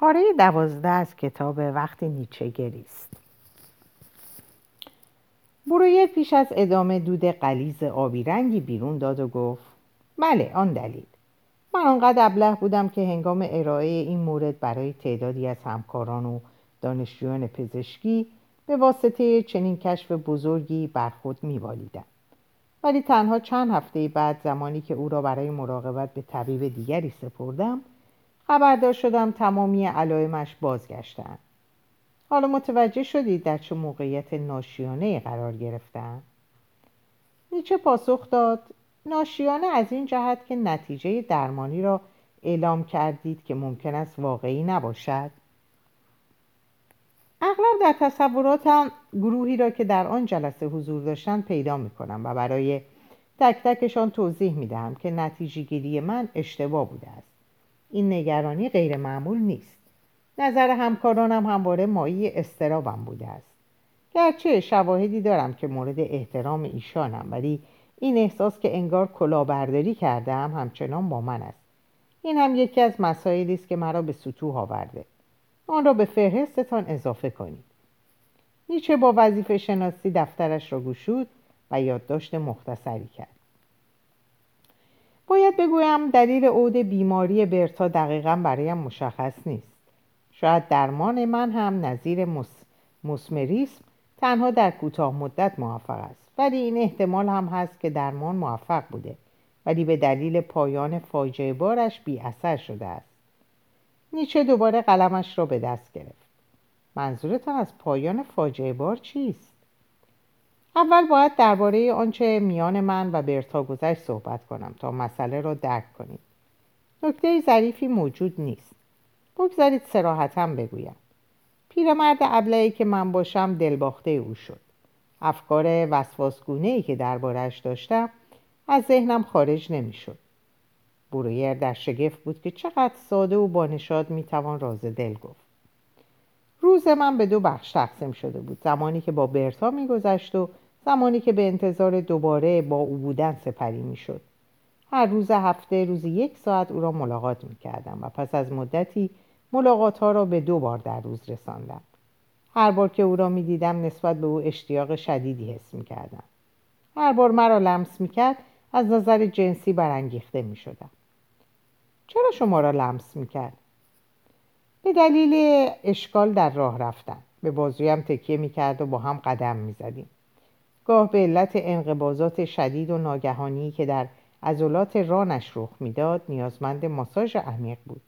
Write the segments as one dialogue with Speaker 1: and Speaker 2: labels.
Speaker 1: پاره دوازده از کتاب وقتی نیچه گریست برویر پیش از ادامه دود قلیز آبی رنگی بیرون داد و گفت بله آن دلیل. من آنقدر ابله بودم که هنگام ارائه این مورد برای تعدادی از همکاران و دانشجویان پزشکی به واسطه چنین کشف بزرگی بر خود میوالیدم. ولی تنها چند هفته بعد زمانی که او را برای مراقبت به طبیب دیگری سپردم خبردار شدم تمامی علائمش بازگشتند حالا متوجه شدید در چه موقعیت ناشیانه قرار گرفتن؟ نیچه پاسخ داد ناشیانه از این جهت که نتیجه درمانی را اعلام کردید که ممکن است واقعی نباشد. اغلب در تصوراتم گروهی را که در آن جلسه حضور داشتند پیدا می کنم و برای تک تکشان توضیح می دهم که نتیجه گیری من اشتباه بوده است. این نگرانی غیر معمول نیست. نظر همکارانم همواره مایی استرابم بوده است. گرچه شواهدی دارم که مورد احترام ایشانم ولی این احساس که انگار کلاهبرداری کردم همچنان با من است. این هم یکی از مسائلی است که مرا به سطوح آورده. آن را به فهرستتان اضافه کنید. نیچه با وظیفه شناسی دفترش را گشود و یادداشت مختصری کرد. باید بگویم دلیل عود بیماری برتا دقیقا برایم مشخص نیست. شاید درمان من هم نظیر مسمریسم تنها در کوتاه مدت موفق است. ولی این احتمال هم هست که درمان موفق بوده. ولی به دلیل پایان فاجعه بارش بی اثر شده است. نیچه دوباره قلمش را به دست گرفت. منظورتان از پایان فاجعه بار چیست؟ اول باید درباره آنچه میان من و برتا گذشت صحبت کنم تا مسئله را درک کنید نکته ظریفی موجود نیست. بگذارید سراحتم بگویم. پیرمرد ابلهی که من باشم دلباخته او شد. افکار وسواسگونه ای که دربارهش داشتم از ذهنم خارج نمی‌شد. برویر در شگفت بود که چقدر ساده و بانشاد می‌توان راز دل گفت. روز من به دو بخش تقسیم شده بود. زمانی که با برتا میگذشت و زمانی که به انتظار دوباره با او بودن سپری می‌شد هر روز هفته روزی یک ساعت او را ملاقات می‌کردم و پس از مدتی ملاقات ها را به دو بار در روز رساندم هر بار که او را می دیدم نسبت به او اشتیاق شدیدی حس می کردم. هر بار مرا لمس می کرد از نظر جنسی برانگیخته می شدم. چرا شما را لمس می کرد؟ به دلیل اشکال در راه رفتن. به بازویم تکیه می کرد و با هم قدم می زدیم. گاه به علت انقباضات شدید و ناگهانی که در عضلات رانش رخ می‌داد نیازمند ماساژ عمیق بود.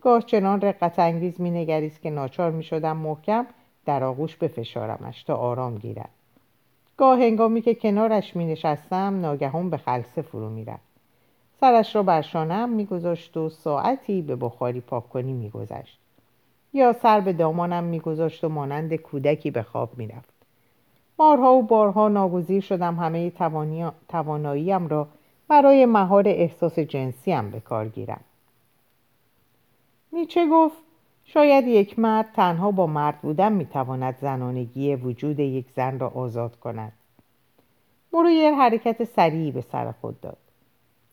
Speaker 1: گاه چنان رقت انگیز می نگریست که ناچار می شدم محکم در آغوش بفشارمش تا آرام گیرد. گاه هنگامی که کنارش می نشستم ناگهان به خلصه فرو می. سرش را بر شانم میگذاشت و ساعتی به بخاری پاک کنی یا سر به دامانم میگذاشت و مانند کودکی به خواب می‌رفت. بارها و بارها ناگزیر شدم همه تواناییم را برای مهار احساس جنسیم به کار گیرم. نیچه گفت شاید یک مرد تنها با مرد بودن می‌تواند زنانگی وجود یک زن را آزاد کند. مرویر حرکت سریعی به سر خود داد.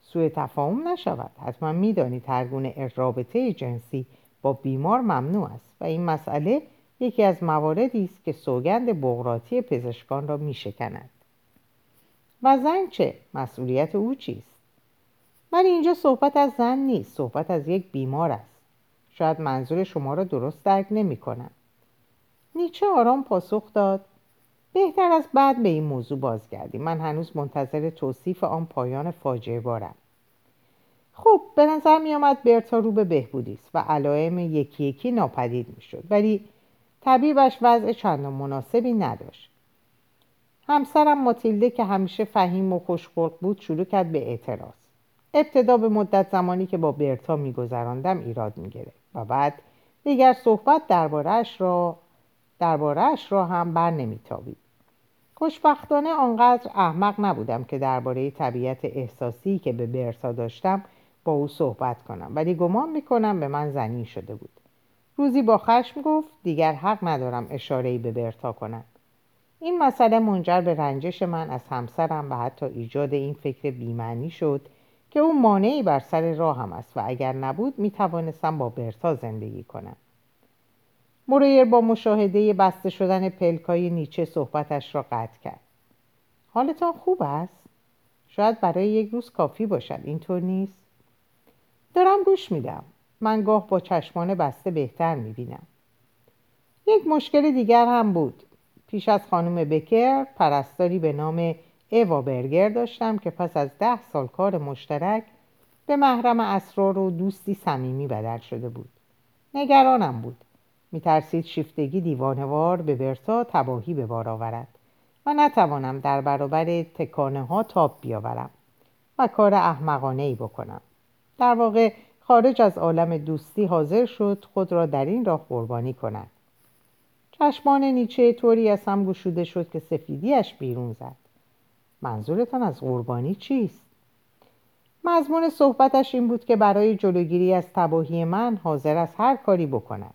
Speaker 1: سوء تفاهم نشود. حتما می‌دانید هر گونه رابطه جنسی با بیمار ممنوع است و این مسئله یکی از مواردی است که سوگند بغراتی پزشکان را میشکند. و زن چه؟ مسئولیت او چیست؟ ولی اینجا صحبت از زن نیست صحبت از یک بیمار است. شاید منظور شما را درست درک نمی کنم. نیچه آرام پاسخ داد. بهتر از بعد به این موضوع بازگردیم. من هنوز منتظر توصیف آن پایان فاجعه بارم. خب به نظر می آمد برتا رو به بهبودی است و علائم یکی یکی ناپدید می شد ولی طبیبش وضع چندان مناسبی نداشت. همسرم ماتیلده که همیشه فهیم و خوشخلق بود شروع کرد به اعتراض. ابتدا به مدت زمانی که با برتا میگذراندم ایراد می‌گرفت و بعد دیگر صحبت دربارهش را دربارهش را هم بر نمیتابید. خوشبختانه آنقدر احمق نبودم که درباره طبیعت احساسی که به برتا داشتم با او صحبت کنم. ولی گمان می‌کنم به من زنی شده بود. روزی با خشم گفت دیگر حق ندارم اشارهای به برتا کنم. این مسئله منجر به رنجش من از همسرم و حتی ایجاد این فکر بیمعنی شد که او مانعی بر سر راهم است و اگر نبود می توانستم با برتا زندگی کنم. مرویر با مشاهده بسته شدن پلکای نیچه صحبتش را قطع کرد. حالتان خوب است؟ شاید برای یک روز کافی باشد اینطور نیست؟ دارم گوش میدم. من گاه با چشمان بسته بهتر می‌بینم. یک مشکل دیگر هم بود. پیش از خانم بکر پرستاری به نام ایوا برگر داشتم که پس از ده سال کار مشترک به محرم اسرار و دوستی صمیمی بدل شده بود. نگرانم بود. میترسید شیفتگی دیوانوار به برتا تباهی به بار آورد و نتوانم در برابر تکانه ها تاب بیاورم و کار احمقانه ای بکنم. در واقع خارج از عالم دوستی حاضر شد خود را در این راه قربانی کند. چشمان نیچه طوری از هم گشوده شد که سفیدیش بیرون زد. منظورتان از قربانی چیست؟ مضمون صحبتش این بود که برای جلوگیری از تباهی من حاضر از هر کاری بکند.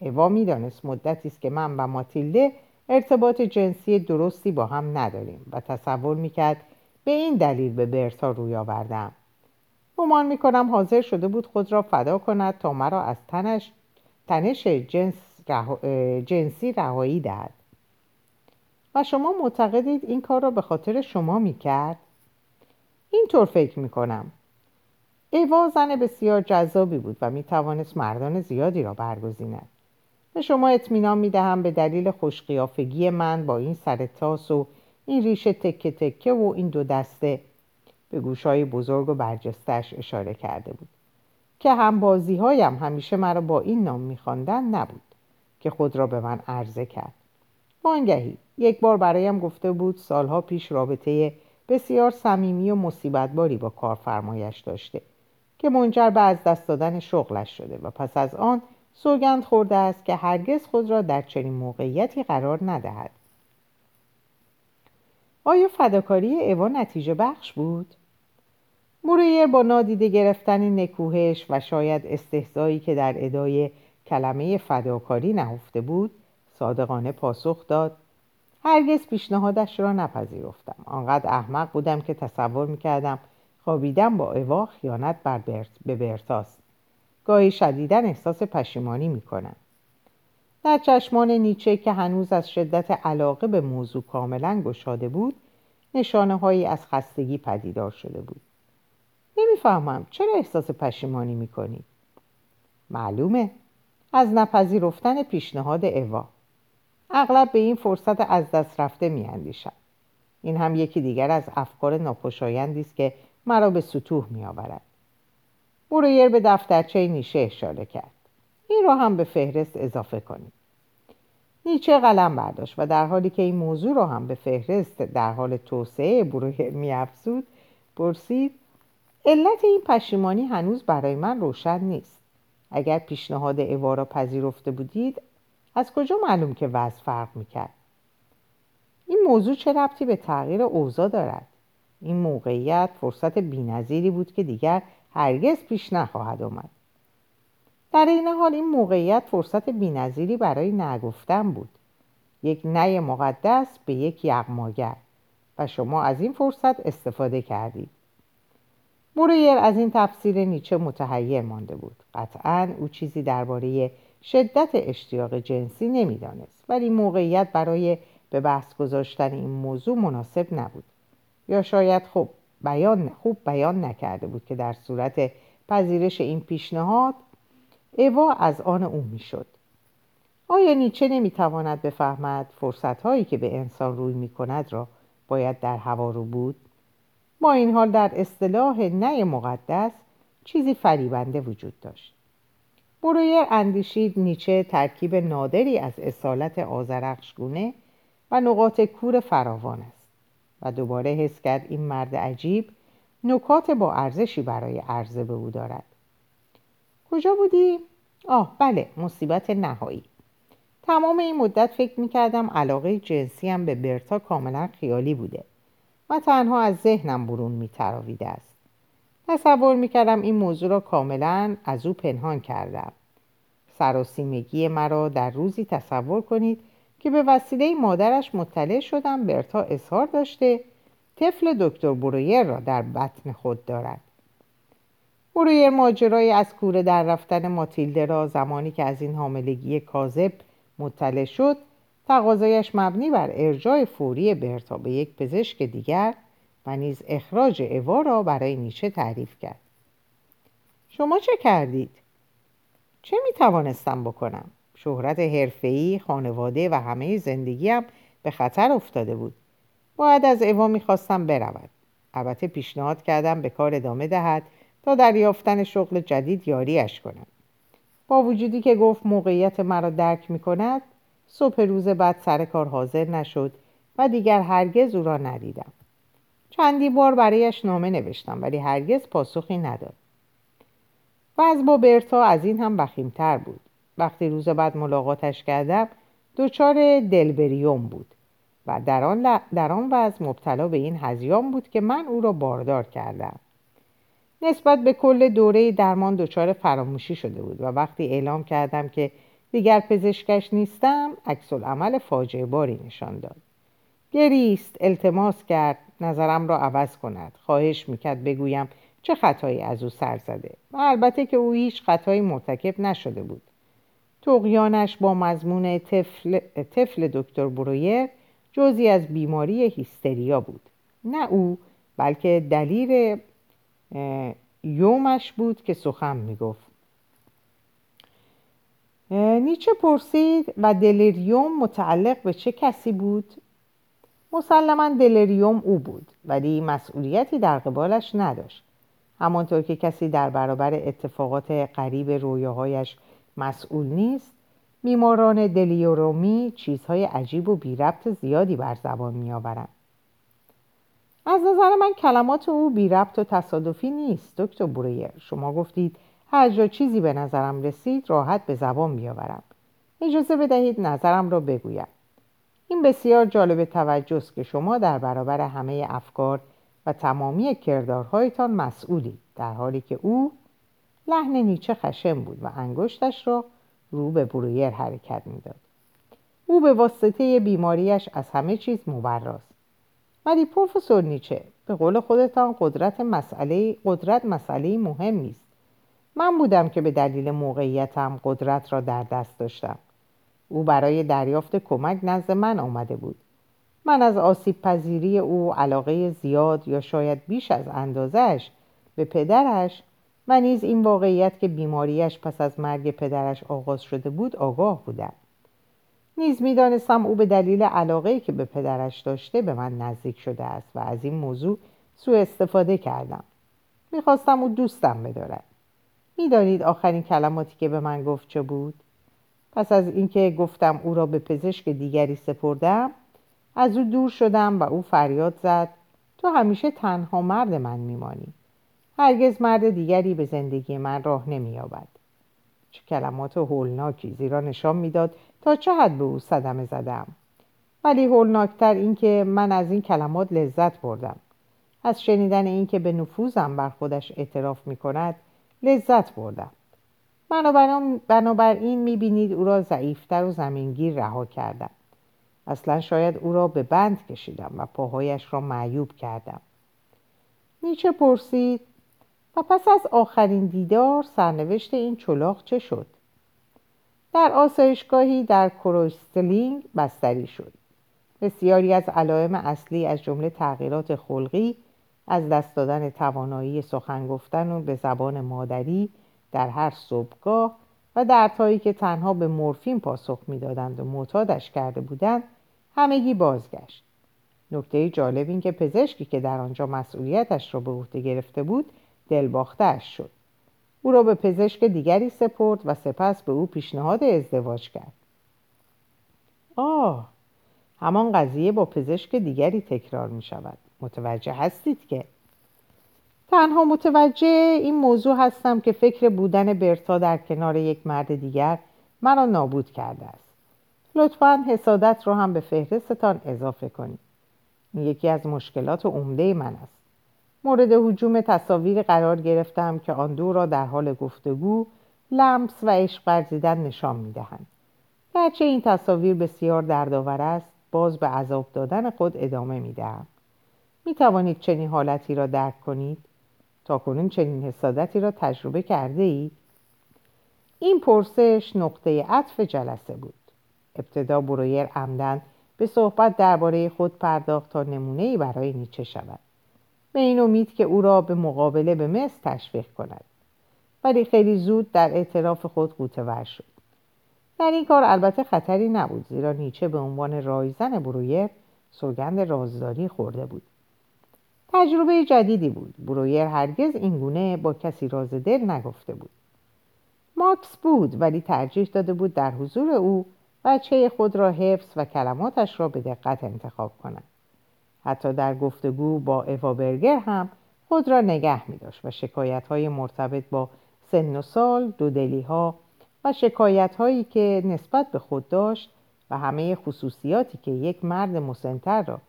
Speaker 1: اوا می‌دانست مدتی است که من و ماتیلده ارتباط جنسی درستی با هم نداریم و تصور می‌کرد به این دلیل به برتا روی آوردم. گمان می‌کنم حاضر شده بود خود را فدا کند تا مرا از تنش تنش جنس جنسی رهایی دهد. و شما معتقدید این کار را به خاطر شما می‌کرد؟ اینطور فکر می‌کنم. ایوا زن بسیار جذابی بود و می‌توانست مردان زیادی را برگزیند. به شما اطمینان می‌دهم به دلیل خوشقیافگی من با این سر تاس و این ریش تکه تکه و این دو دسته به گوشای بزرگ و برجستش اشاره کرده بود که هم بازی هایم همیشه مرا با این نام میخواندن نبود که خود را به من عرضه کرد وانگهی یک بار برایم گفته بود سالها پیش رابطه بسیار صمیمی و مصیبتباری با کارفرمایش داشته که منجر به از دست دادن شغلش شده و پس از آن سوگند خورده است که هرگز خود را در چنین موقعیتی قرار ندهد آیا فداکاری ایوا نتیجه بخش بود؟ موریر با نادیده گرفتن نکوهش و شاید استهزایی که در ادای کلمه فداکاری نهفته بود صادقانه پاسخ داد. هرگز پیشنهادش را نپذیرفتم. آنقدر احمق بودم که تصور می‌کردم خوابیدن با اوا خیانت بر برت به برتاست. گاهی شدیدا احساس پشیمانی می‌کنم. در چشمان نیچه که هنوز از شدت علاقه به موضوع کاملا گشاده بود نشانه هایی از خستگی پدیدار شده بود. نمی‌فهمم. چرا احساس پشیمانی می‌کنی؟ معلومه. از نپذیرفتن پیشنهاد اوا. اغلب به این فرصت از دست رفته میاندیشم. این هم یکی دیگر از افکار ناخوشایندی است که مرا به سطوح میآورد. برویر به دفترچه نیشه اشاره کرد. این را هم به فهرست اضافه کنید نیچه قلم برداشت و در حالی که این موضوع را هم به فهرست در حال توسعه برویر میافزود پرسید علت این پشیمانی هنوز برای من روشن نیست. اگر پیشنهاد اوا را پذیرفته بودید از کجا معلوم که وضع فرق می‌کرد؟ این موضوع چه ربطی به تغییر اوضاع دارد؟ این موقعیت فرصت بینظیری بود که دیگر هرگز پیش نخواهد آمد. در این حال این موقعیت فرصت بینظیری برای نگفتن بود. یک نه مقدس به یک یغماگر و شما از این فرصت استفاده کردید. مورویر از این تفسیر نیچه متحیر مانده بود. قطعا او چیزی درباره شدت اشتیاق جنسی نمی‌دانست ولی موقعیت برای به بحث گذاشتن این موضوع مناسب نبود. یا شاید خوب بیان خوب بیان نکرده بود که در صورت پذیرش این پیشنهاد ایوا از آن او می‌شد. آیا نیچه نمی‌تواند بفهمد فرصت هایی که به انسان روی می کند را باید در هوا رو بود؟ با این حال در اصطلاح نه مقدس چیزی فریبنده وجود داشت. برویر اندیشید نیچه ترکیب نادری از اصالت آزرخشگونه و نقاط کور فراوان است و دوباره حس کرد این مرد عجیب نکات با ارزشی برای عرضه به او دارد. کجا بودی؟ آه بله مصیبت نهایی. تمام این مدت فکر می کردم علاقه جنسی هم به برتا کاملا خیالی بوده. و تنها از ذهنم برون می تراویده است. تصور می کردم این موضوع را کاملا از او پنهان کردم. سراسیمگی مرا در روزی تصور کنید که به وسیله مادرش مطلع شدم برتا اظهار داشته طفل دکتر برویر را در بطن خود دارد. برویر ماجرای از کوره در رفتن ماتیلده را زمانی که از این حاملگی کاذب مطلع شد تقاضایش مبنی بر ارجاع فوری برتا به یک پزشک دیگر و نیز اخراج اوا را برای نیچه تعریف کرد. شما چه کردید؟ چه می توانستم بکنم؟ شهرت حرفه‌ای خانواده و همه زندگیم به خطر افتاده بود. باید از اوا می‌خواستم برود. البته پیشنهاد کردم به کار ادامه دهد تا در یافتن شغل جدید یاریش کنم. با وجودی که گفت موقعیت مرا درک می کند صبح روز بعد سر کار حاضر نشد و دیگر هرگز او را ندیدم. چندی بار برایش نامه نوشتم ولی هرگز پاسخی نداد. و از با برتا از این هم وخیمتر بود. وقتی روز بعد ملاقاتش کردم دچار دلبریوم بود و در آن, در آن وضع مبتلا به این هزیان بود که من او را باردار کردم. نسبت به کل دوره درمان دچار فراموشی شده بود و وقتی اعلام کردم که دیگر پزشکش نیستم عکس عمل فاجعه باری نشان داد. گریست التماس کرد نظرم را عوض کند. خواهش می‌کرد بگویم چه خطایی از او سر زده. و البته که او هیچ خطایی مرتکب نشده بود. تقیانش با مضمون طفل, طفل دکتر برویر جزی از بیماری هیستریا بود. نه او بلکه دلیل یومش بود که سخن می‌گفت. نیچه پرسید و دلریوم متعلق به چه کسی بود؟ مسلما دلریوم او بود ولی مسئولیتی در قبالش نداشت همانطور که کسی در برابر اتفاقات غریب رویاهایش مسئول نیست بیماران دلیورومی چیزهای عجیب و بی ربط زیادی بر زبان می آورند. از نظر من کلمات او بی ربط و تصادفی نیست دکتر برویر شما گفتید هر جا چیزی به نظرم رسید راحت به زبان بیاورم. اجازه بدهید نظرم را بگویم. این بسیار جالب توجه است که شما در برابر همه افکار و تمامی کردارهایتان مسئولید در حالی که او لحن نیچه خشم بود و انگشتش را رو به برویر حرکت می‌داد. او به واسطه بیماریش از همه چیز مبراست. ولی پروفسور نیچه به قول خودتان قدرت مسئله قدرت مسئله مهم نیست من بودم که به دلیل موقعیتم قدرت را در دست داشتم. او برای دریافت کمک نزد من آمده بود. من از آسیب پذیری او علاقه زیاد یا شاید بیش از اندازش به پدرش و نیز این واقعیت که بیماریش پس از مرگ پدرش آغاز شده بود آگاه بودم. نیز می‌دانستم او به دلیل علاقه که به پدرش داشته به من نزدیک شده است و از این موضوع سوء استفاده کردم. می‌خواستم او دوستم بدارد. می‌دانید آخرین کلماتی که به من گفت چه بود؟ پس از اینکه گفتم او را به پزشک دیگری سپردم از او دور شدم و او فریاد زد تو همیشه تنها مرد من میمانی. هرگز مرد دیگری به زندگی من راه نمییابد. چه کلمات هولناکی زیرا نشان می‌داد تا چه حد به او صدمه زدم. ولی هولناکتر اینکه من از این کلمات لذت بردم. از شنیدن اینکه به نفوذم بر خودش اعتراف می کند لذت بردم. بنابراین می‌بینید او را ضعیفتر و زمینگیر رها کردم. اصلا شاید او را به بند کشیدم و پاهایش را معیوب کردم. نیچه پرسید و پس از آخرین دیدار سرنوشت این چلاق چه شد؟ در آسایشگاهی در کروستلینگ بستری شد. بسیاری از علائم اصلی از جمله تغییرات خلقی از دست دادن توانایی سخن گفتن و به زبان مادری در هر صبحگاه و دردهایی که تنها به مورفین پاسخ می‌دادند و معتادش کرده بودند همگی بازگشت. نکته جالب این که پزشکی که در آنجا مسئولیتش را به عهده گرفته بود دلباختهاش شد. او را به پزشک دیگری سپرد و سپس به او پیشنهاد ازدواج کرد. آه همان قضیه با پزشک دیگری تکرار می شود متوجه هستید که تنها متوجه این موضوع هستم که فکر بودن برتا در کنار یک مرد دیگر مرا نابود کرده است. لطفا حسادت رو هم به فهرستتان اضافه کنید. این یکی از مشکلات عمده من است. مورد حجوم تصاویر قرار گرفتم که آن دو را در حال گفتگو لمس و عشق ورزیدن نشان می‌دهند. گرچه این تصاویر بسیار دردآور است باز به عذاب دادن خود ادامه می‌دهم. می توانید چنین حالتی را درک کنید تا کنون چنین حسادتی را تجربه کرده اید؟ این پرسش نقطه عطف جلسه بود. ابتدا برویر عمدن به صحبت درباره خود پرداخت تا نمونه ای برای نیچه شود. به این امید که او را به مقابله به مصر تشویق کند. ولی خیلی زود در اعتراف خود قوتور شد. در این کار البته خطری نبود زیرا نیچه به عنوان رایزن برویر سوگند رازداری خورده بود. تجربه جدیدی بود. برویر هرگز این گونه با کسی راز دل نگفته بود. ماکس بود ولی ترجیح داده بود در حضور او بچه خود را حفظ و کلماتش را به دقت انتخاب کند. حتی در گفتگو با اوا برگر هم خود را نگه می داشت و شکایت های مرتبط با سن و سال، دودلی ها و شکایت هایی که نسبت به خود داشت و همه خصوصیاتی که یک مرد مسنتر را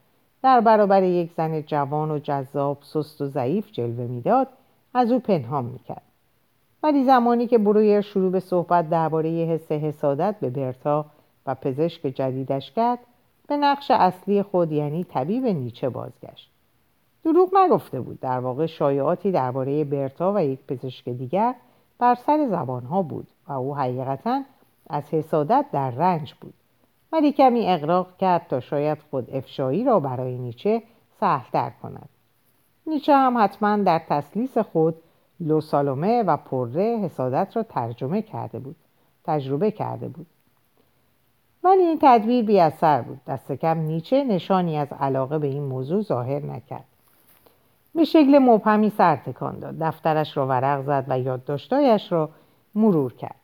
Speaker 1: در برابر یک زن جوان و جذاب سست و ضعیف جلوه می‌داد از او پنهان می‌کرد. ولی زمانی که برویر شروع به صحبت درباره حس حسادت به برتا و پزشک جدیدش کرد به نقش اصلی خود یعنی طبیب نیچه بازگشت. دروغ نگفته بود. در واقع شایعاتی درباره برتا و یک پزشک دیگر بر سر زبانها بود و او حقیقتا از حسادت در رنج بود. ولی کمی اقراق کرد تا شاید خود افشایی را برای نیچه سهلتر کند. نیچه هم حتما در تسلیس خود لوسالومه و پره حسادت را ترجمه کرده بود تجربه کرده بود. ولی این تدبیر بی اثر بود. دست کم نیچه نشانی از علاقه به این موضوع ظاهر نکرد. به شکل مبهمی سر تکان داد. دفترش را ورق زد و یادداشتهایش را مرور کرد.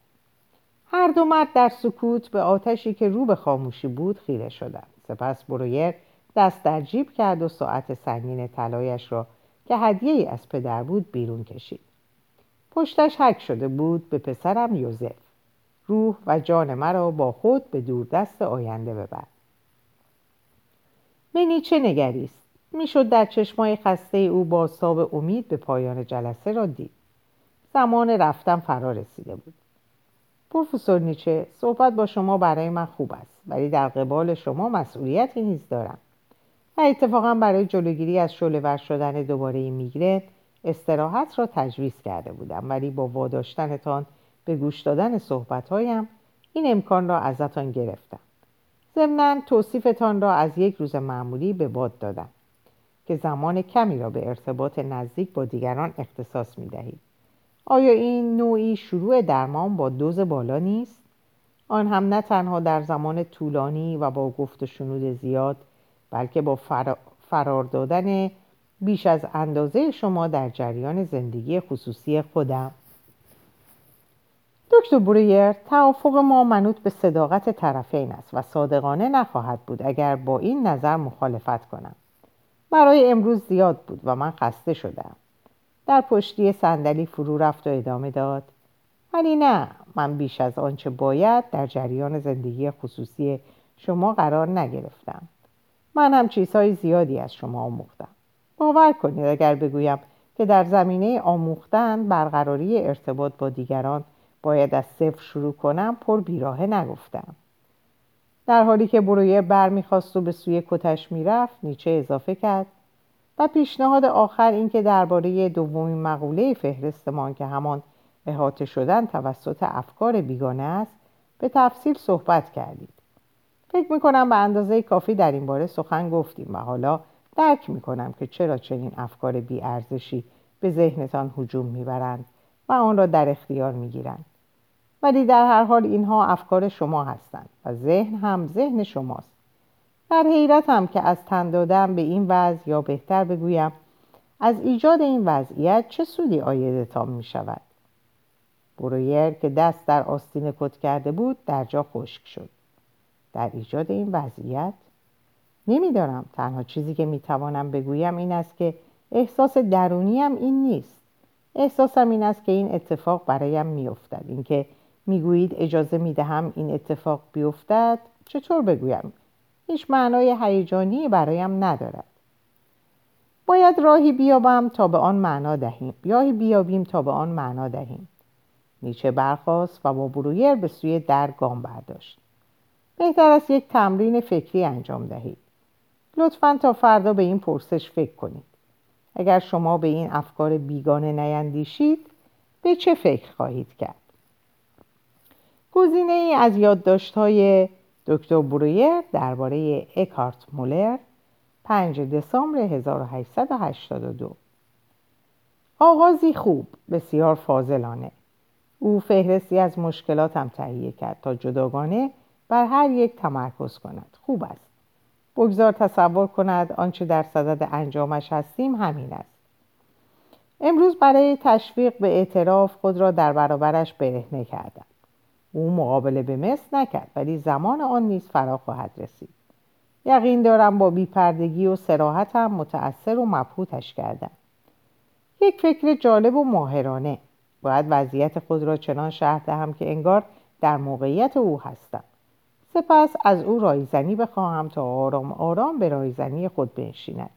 Speaker 1: هر دو مرد در سکوت به آتشی که رو به خاموشی بود خیره شدند. سپس برویر دست در جیب کرد و ساعت سنگین طلایش را که هدیه ای از پدر بود بیرون کشید. پشتش حک شده بود به پسرم یوزف. روح و جان مرا با خود به دوردست آینده ببر. به نیچه نگریست؟ می‌شد در چشمای خسته او با ساب امید به پایان جلسه را دید. زمان رفتن فرا رسیده بود. پروفسور نیچه صحبت با شما برای من خوب است ولی در قبال شما مسئولیتی نیز دارم و اتفاقا برای جلوگیری از شعله شدن دوباره میگرن استراحت را تجویز کرده بودم ولی با واداشتنتان به گوش دادن صحبتهایم این امکان را ازتان گرفتم ضمنا توصیفتان را از یک روز معمولی به باد دادم که زمان کمی را به ارتباط نزدیک با دیگران اختصاص می دهید. آیا این نوعی شروع درمان با دوز بالا نیست؟ آن هم نه تنها در زمان طولانی و با گفت شنود زیاد بلکه با فرار دادن بیش از اندازه شما در جریان زندگی خصوصی خودم. دکتر برویر توافق ما منوط به صداقت طرفین است و صادقانه نخواهد بود اگر با این نظر مخالفت کنم. برای امروز زیاد بود و من خسته شدم. در پشتی صندلی فرو رفت و ادامه داد. ولی نه من بیش از آنچه باید در جریان زندگی خصوصی شما قرار نگرفتم. من هم چیزهای زیادی از شما آموختم. باور کنید اگر بگویم که در زمینه آموختن برقراری ارتباط با دیگران باید از صفر شروع کنم پر بیراهه نگفتم. در حالی که برویر برمیخواست و به سوی کتش می‌رفت نیچه اضافه کرد. و پیشنهاد آخر اینکه درباره دومین مقوله فهرستمان که همان احاطه شدن توسط افکار بیگانه است به تفصیل صحبت کردید. فکر می‌کنم به اندازه کافی در این باره سخن گفتیم و حالا درک می‌کنم که چرا چنین افکار بیارزشی به ذهنتان هجوم می‌برند و آن را در اختیار می‌گیرند. ولی در هر حال اینها افکار شما هستند و ذهن هم ذهن شماست. در حیرتم که از تن دادم به این وضع یا بهتر بگویم از ایجاد این وضعیت چه سودی آیدتان می شود؟ برویر که دست در آستین کت کرده بود در جا خشک شد. در ایجاد این وضعیت؟ نمیدارم تنها چیزی که می‌توانم بگویم این است که احساس درونیم این نیست. احساسم این است که این اتفاق برایم میافتد. اینکه می‌گویید اجازه می‌دهم این اتفاق بیفتد چطور بگویم؟ هیچ معنای هیجانی برایم ندارد. باید راهی بیابم تا به آن معنا دهیم. راهی بیابیم تا به آن معنا دهیم. نیچه برخواست و با برویر به سوی در گام برداشت. بهتر است یک تمرین فکری انجام دهید. لطفا تا فردا به این پرسش فکر کنید. اگر شما به این افکار بیگانه نیندیشید به چه فکر خواهید کرد؟ گزینه ای از یادداشت های دکتر برویر درباره اکارت مولر 5 دسامبر 1882 آغازی خوب بسیار فاضلانه. او فهرستی از مشکلاتم تهیه کرد تا جداگانه بر هر یک تمرکز کند. خوب است. بگذار تصور کند آنچه در صدد انجامش هستیم همین است. امروز برای تشویق به اعتراف خود را در برابرش برهنه کردم. او مقابله به مثل نکرد ولی زمان آن نیز فرا خواهد رسید. یقین دارم با بیپردگی و سراحتم متأثر و مبهوتش کردم. یک فکر جالب و ماهرانه. باید وضعیت خود را چنان شهر دهم که انگار در موقعیت او هستم. سپس از او رایزنی بخواهم تا آرام آرام به رایزنی خود بنشیند.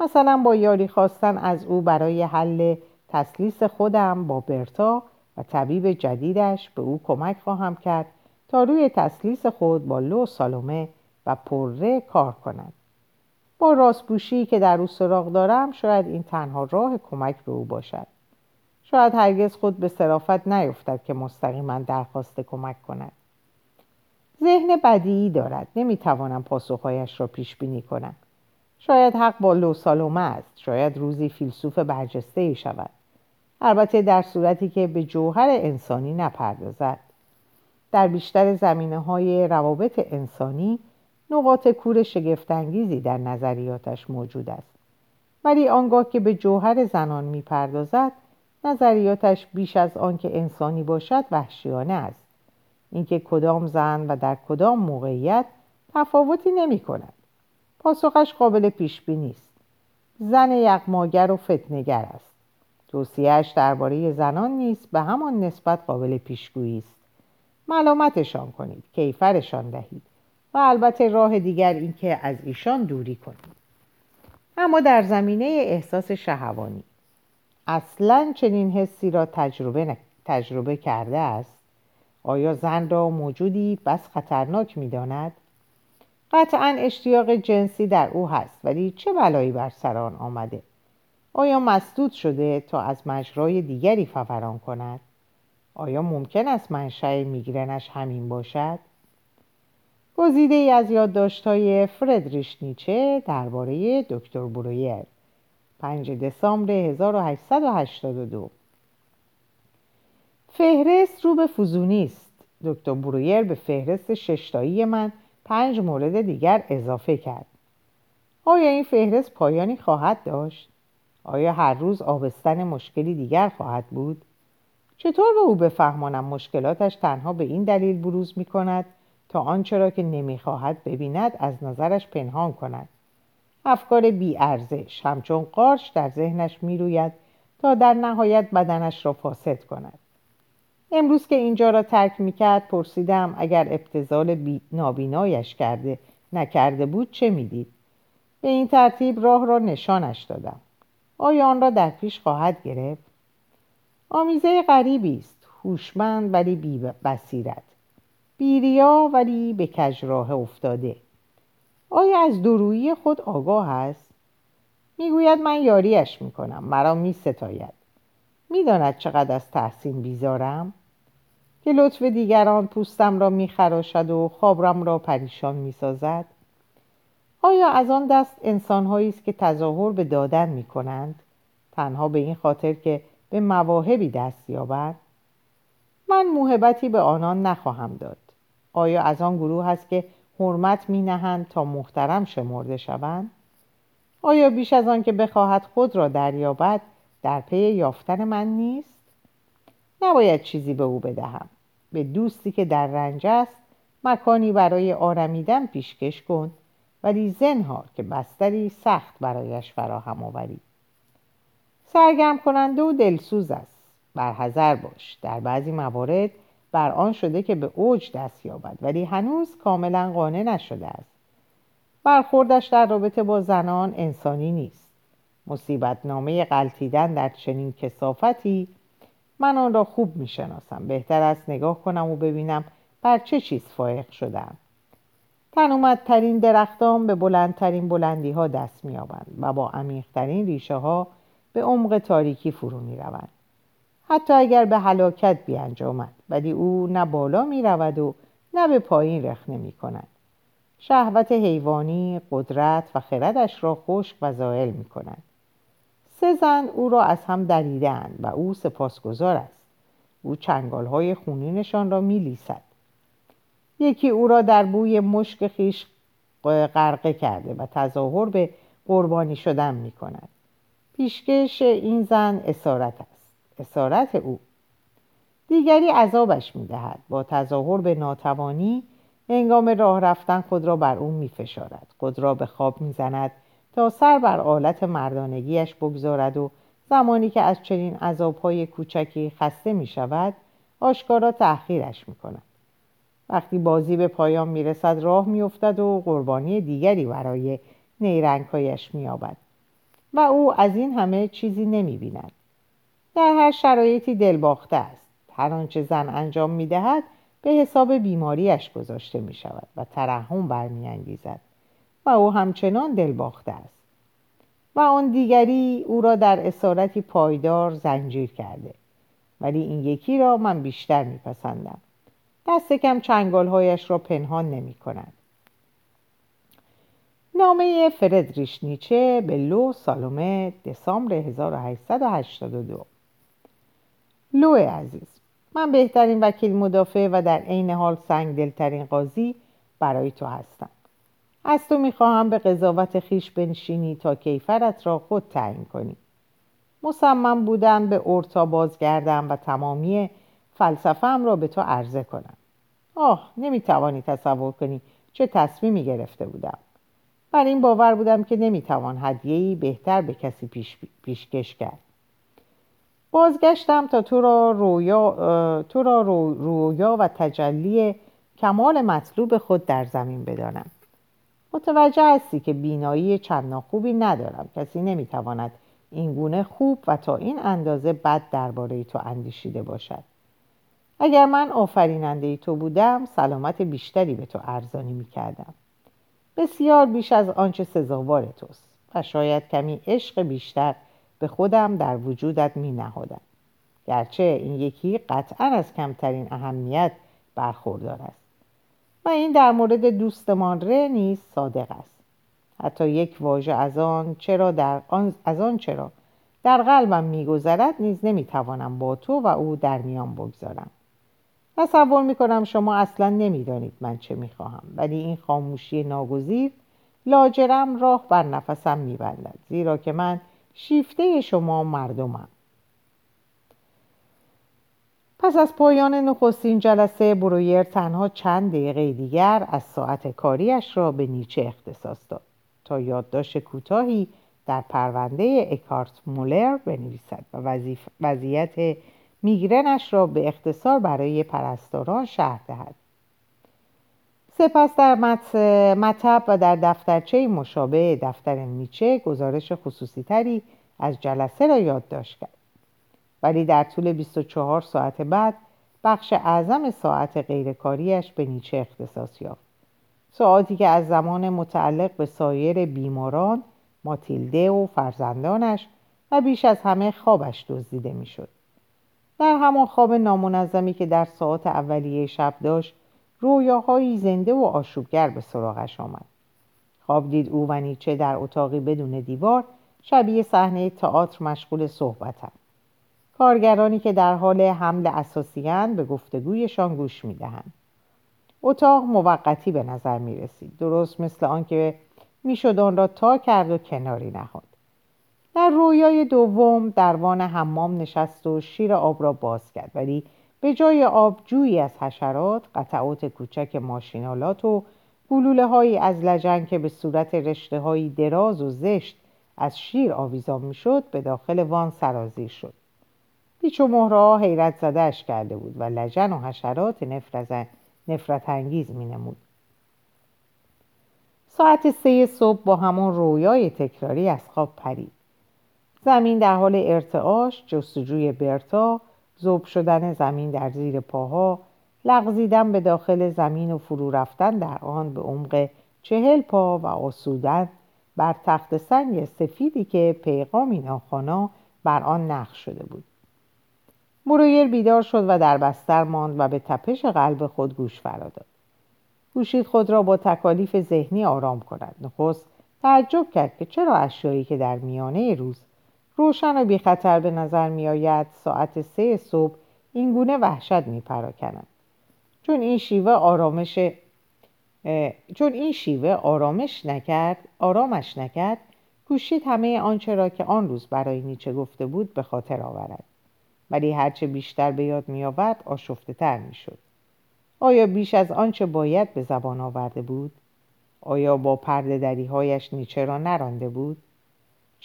Speaker 1: مثلا با یاری خواستن از او برای حل تسلیس خودم با برتا و طبیب جدیدش به او کمک خواهم کرد تا روی تسلیس خود با لو سالومه و پره کار کند. با راستپوشی که در او سراغ دارم شاید این تنها راه کمک به او باشد. شاید هرگز خود به صرافت نیفتد که مستقیما درخواست کمک کند. ذهن بدیعی دارد نمی‌توانم پاسخهایش را پیش بینی کنم. شاید حق با لو سالومه است. شاید روزی فیلسوف برجسته ای شود. البته در صورتی که به جوهر انسانی نپردازد. در بیشتر زمینه های روابط انسانی نقاط کور شگفتانگیزی در نظریاتش موجود است. ولی آنگاه که به جوهر زنان می‌پردازد نظریاتش بیش از آنکه انسانی باشد وحشیانه است. اینکه کدام زن و در کدام موقعیت تفاوتی نمی کند پاسخش قابل پیش بینی است. زن یغماگر و فتنگر است. توصیهش درباره زنان نیست به همان نسبت قابل پیشگویی است. ملامتشان کنید کیفرشان دهید و البته راه دیگر اینکه از ایشان دوری کنید. اما در زمینه احساس شهوانی اصلا چنین حسی را تجربه, تجربه کرده است؟ آیا زن را موجودی بس خطرناک می‌داند؟ قطعا اشتیاق جنسی در او هست ولی چه بلایی بر سر آن آمده؟ آیا مسدود شده تا از مجرای دیگری فوران کند؟ آیا ممکن است منشأ میگرنش همین باشد؟ گزیده ای از یادداشت‌های فردریش نیچه درباره دکتر برویر 5 دسامبر 1882 فهرست رو به فوزونی است. دکتر برویر به فهرست ششتایی من پنج مورد دیگر اضافه کرد. آیا این فهرست پایانی خواهد داشت؟ آیا هر روز آبستن مشکلی دیگر خواهد بود؟ چطور به او بفهمانم مشکلاتش تنها به این دلیل بروز می کند تا آنچه را که نمی‌خواهد ببیند از نظرش پنهان کند؟ افکار بی ارزش همچون قارش در ذهنش می‌روید تا در نهایت بدنش را فاسد کند. امروز که اینجا را ترک می‌کرد پرسیدم اگر ابتزال نابینایش کرده نکرده بود چه می‌دید؟ به این ترتیب راه را نشانش دادم. آیا آن را در پیش خواهد گرفت؟ آمیزه غریبی است هوشمند ولی بی بصیرت بیریا ولی به کج راه افتاده. آیا از درویی خود آگاه است؟ می‌گوید من یاریش می‌کنم مرا میستاید. می‌داند چقدر از تحسین بیزارم؟ که لطف دیگران پوستم را میخراشد و خوابرم را پریشان می‌سازد؟ آیا از آن دست انسانهایی است که تظاهر به دادن می‌کنند؟ تنها به این خاطر که به مواهبی دست یابند من موهبتی به آنان نخواهم داد. آیا از آن گروه است که حرمت می نهند تا محترم شمرده شوند؟ آیا بیش از آن که بخواهد خود را دریابد در پی یافتن من نیست؟ نباید چیزی به او بدهم. به دوستی که در رنج است مکانی برای آرمیدن پیشکش کن. ولی زنهار که بستری سخت برایش فراهم آوری. سرگرم کننده و دلسوز است. برحذر باش. در بعضی موارد بر آن شده که به اوج دست یابد ولی هنوز کاملا قانع نشده است. برخوردش در رابطه با زنان انسانی نیست. مصیبت نامه قلتیدن در چنین کسافتی من آن را خوب می‌شناسم. بهتر است نگاه کنم و ببینم بر چه چیز فائق شدم تنومدترین درختان به بلندترین بلندی ها دست میابند و با عمیقترین ریشه ها به عمق تاریکی فرو می روند. حتی اگر به هلاکت بیانجامد ولی او نه بالا می رود و نه به پایین رخ نمی کند. شهوت حیوانی قدرت و خردش را خشک و زائل می کند. سه زن او را از هم دریدند و او سپاسگزار است او چنگال های خونینشان را می لیسد. یکی او را در بوی مشک خیش غرقه کرده و تظاهر به قربانی شدن می کند پیشکش این زن اسارت است. اسارت او. دیگری عذابش می دهد با تظاهر به ناتوانی هنگام راه رفتن خود را بر او می فشارد خود را به خواب می زند تا سر بر آلت مردانگیش بگذارد و زمانی که از چنین عذابهای کوچکی خسته می شود آشکارا تأخیرش می کند وقتی بازی به پایان می رسد راه می افتد و قربانی دیگری برای نیرنگهایش می آبد. و او از این همه چیزی نمی بیند. در هر شرایطی دلباخته است. هر آنچه زن انجام می دهد به حساب بیماریش گذاشته می شود و ترحم برمیانگیزد و او همچنان دلباخته است. و آن دیگری او را در اسارتی پایدار زنجیر کرده ولی این یکی را من بیشتر میپسندم دست کم چنگالهایش را پنهان نمی کند. نامه فردریش نیچه به لو سالومه دسامبر 1882 لو عزیز من بهترین وکیل مدافع و در عین حال سنگ دلترین قاضی برای تو هستم. از تو می‌خواهم به قضاوت خیش بنشینی تا کیفرت را خود تعیین کنی. مصمم بودم به اورتا بازگردم و تمامی فلسفهم را به تو عرضه کنم. آه نمی‌توانی تصور کنی چه تصمیمی گرفته بودم. بر این باور بودم که نمی‌توان هدیه‌ای بهتر به کسی پیش پیشکش کرد. بازگشتم تا تو را رویا, تو را رویا و تجلی کمال مطلوب خود در زمین بدانم. متوجه هستی که بینایی چندان خوبی ندارم. کسی نمی‌تواند این گونه خوب و تا این اندازه بد درباره تو اندیشیده باشد. اگر من آفریننده تو بودم سلامت بیشتری به تو ارزانی می‌کردم. بسیار بیش از آنچه سزاوار توست و شاید کمی عشق بیشتر به خودم در وجودت می نهادم گرچه این یکی قطعا از کمترین اهمیت برخوردار است. و این در مورد دوستمان ره نیز صادق است. حتی یک واژه از آن چرا در آن از آن چرا در قلبم میگذرد نیز نمی‌توانم با تو و او در میان بگذارم. تصور می‌کنم شما اصلا نمی‌دانید من چه می‌خواهم ولی این خاموشی ناگزیر لاجرم راه بر نفسم میبندد زیرا که من شیفته شما مردمم. پس از پایان نخستین جلسه برویر تنها چند دقیقه دیگر از ساعت کاریش را به نیچه اختصاص داد تا یادداشت کوتاهی در پرونده اکارت مولر بنویسد و وضعیت میگرنش را به اختصار برای پرستاران شرح دهد. سپس در مطب و در دفترچه مشابه دفتر نیچه گزارش خصوصی تری از جلسه را یادداشت کرد. ولی در طول 24 ساعت بعد بخش اعظم ساعت غیرکاریش به نیچه اختصاص یافت. ساعتی که از زمان متعلق به سایر بیماران ماتیلده و فرزندانش و بیش از همه خوابش دزدیده می‌شد. در همان خواب نامنظمی که در ساعت اولیه شب داشت رویاهایی زنده و آشوبگر به سراغش آمد. خواب دید او و نیچه در اتاقی بدون دیوار شبیه صحنه تئاتر مشغول صحبتند. کارگرانی که در حال حمل اساسیان به گفتگویشان گوش می‌دهند. اتاق موقتی به نظر می رسید درست مثل آنکه می‌شد آن را تا کرد و کناری نهاد. در رویای دوم وان حمام نشست و شیر آب را باز کرد ولی به جای آب جویی از حشرات قطعات کوچک ماشینالات و گلوله هایی از لجن که به صورت رشته هایی دراز و زشت از شیر آویزان می‌شد به داخل وان سرازیر شد پیچ و مهره حیرت زدهش کرده بود و لجن و حشرات نفرت, نفرت انگیز می نمود. ساعت سه صبح با همون رویای تکراری از خواب پرید زمین در حال ارتعاش جستجوی برتا زوب شدن زمین در زیر پاها لغزیدن به داخل زمین و فرو رفتن در آن به عمق چهل پا و آسودن. بر تخت سنگ سفیدی که پیغامی ناخوانا بر آن نقش شده بود. مرویر بیدار شد و در بستر ماند و به تپش قلب خود گوش فراداد گوشید خود را با تکالیف ذهنی آرام کند. نخست تعجب کرد که چرا اشیایی که در میانه روز روشن و بی خطر به نظر می آید ساعت سه صبح اینگونه وحشت می پراکنند چون این شیوه آرامش چون این شیوه آرامش نکرد آرامش نکرد کوشید همه آنچه را که آن روز برای نیچه گفته بود به خاطر آورد ولی هرچه بیشتر به یاد می آورد آشفته تر می شد. آیا بیش از آنچه باید به زبان آورده بود؟ آیا با پرده دریهایش نیچه را نرانده بود؟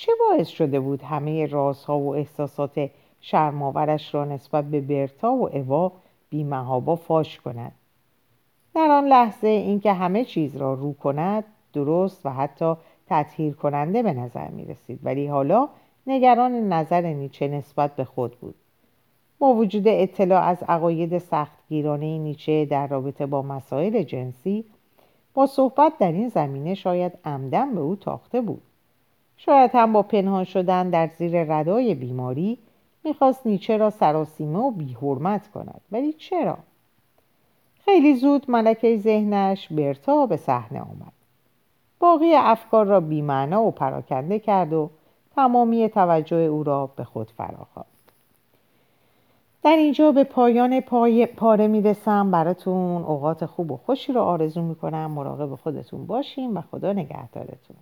Speaker 1: چه باعث شده بود همه رازها و احساسات شرماورش را نسبت به برتا و اوا بیمهابا فاش کند؟ در آن لحظه اینکه همه چیز را رو کند درست و حتی تطهیر کننده به نظر می رسید ولی حالا نگران نظر نیچه نسبت به خود بود. با وجود اطلاع از عقاید سختگیرانه نیچه در رابطه با مسائل جنسی با صحبت در این زمینه شاید عمدن به او تاخته بود. شاید هم با پنهان شدن در زیر ردای بیماری می‌خواست نیچه را سراسیمه و بیحرمت کند. ولی چرا؟ خیلی زود ملکه ذهنش برتا به صحنه آمد. باقی افکار را بیمعنا و پراکنده کرد و تمامی توجه او را به خود فراخواند در اینجا به پایان پای پاره می‌رسم. براتون اوقات خوب و خوشی رو آرزو می‌کنم. مراقب خودتون باشیم و خدا نگهدارتون.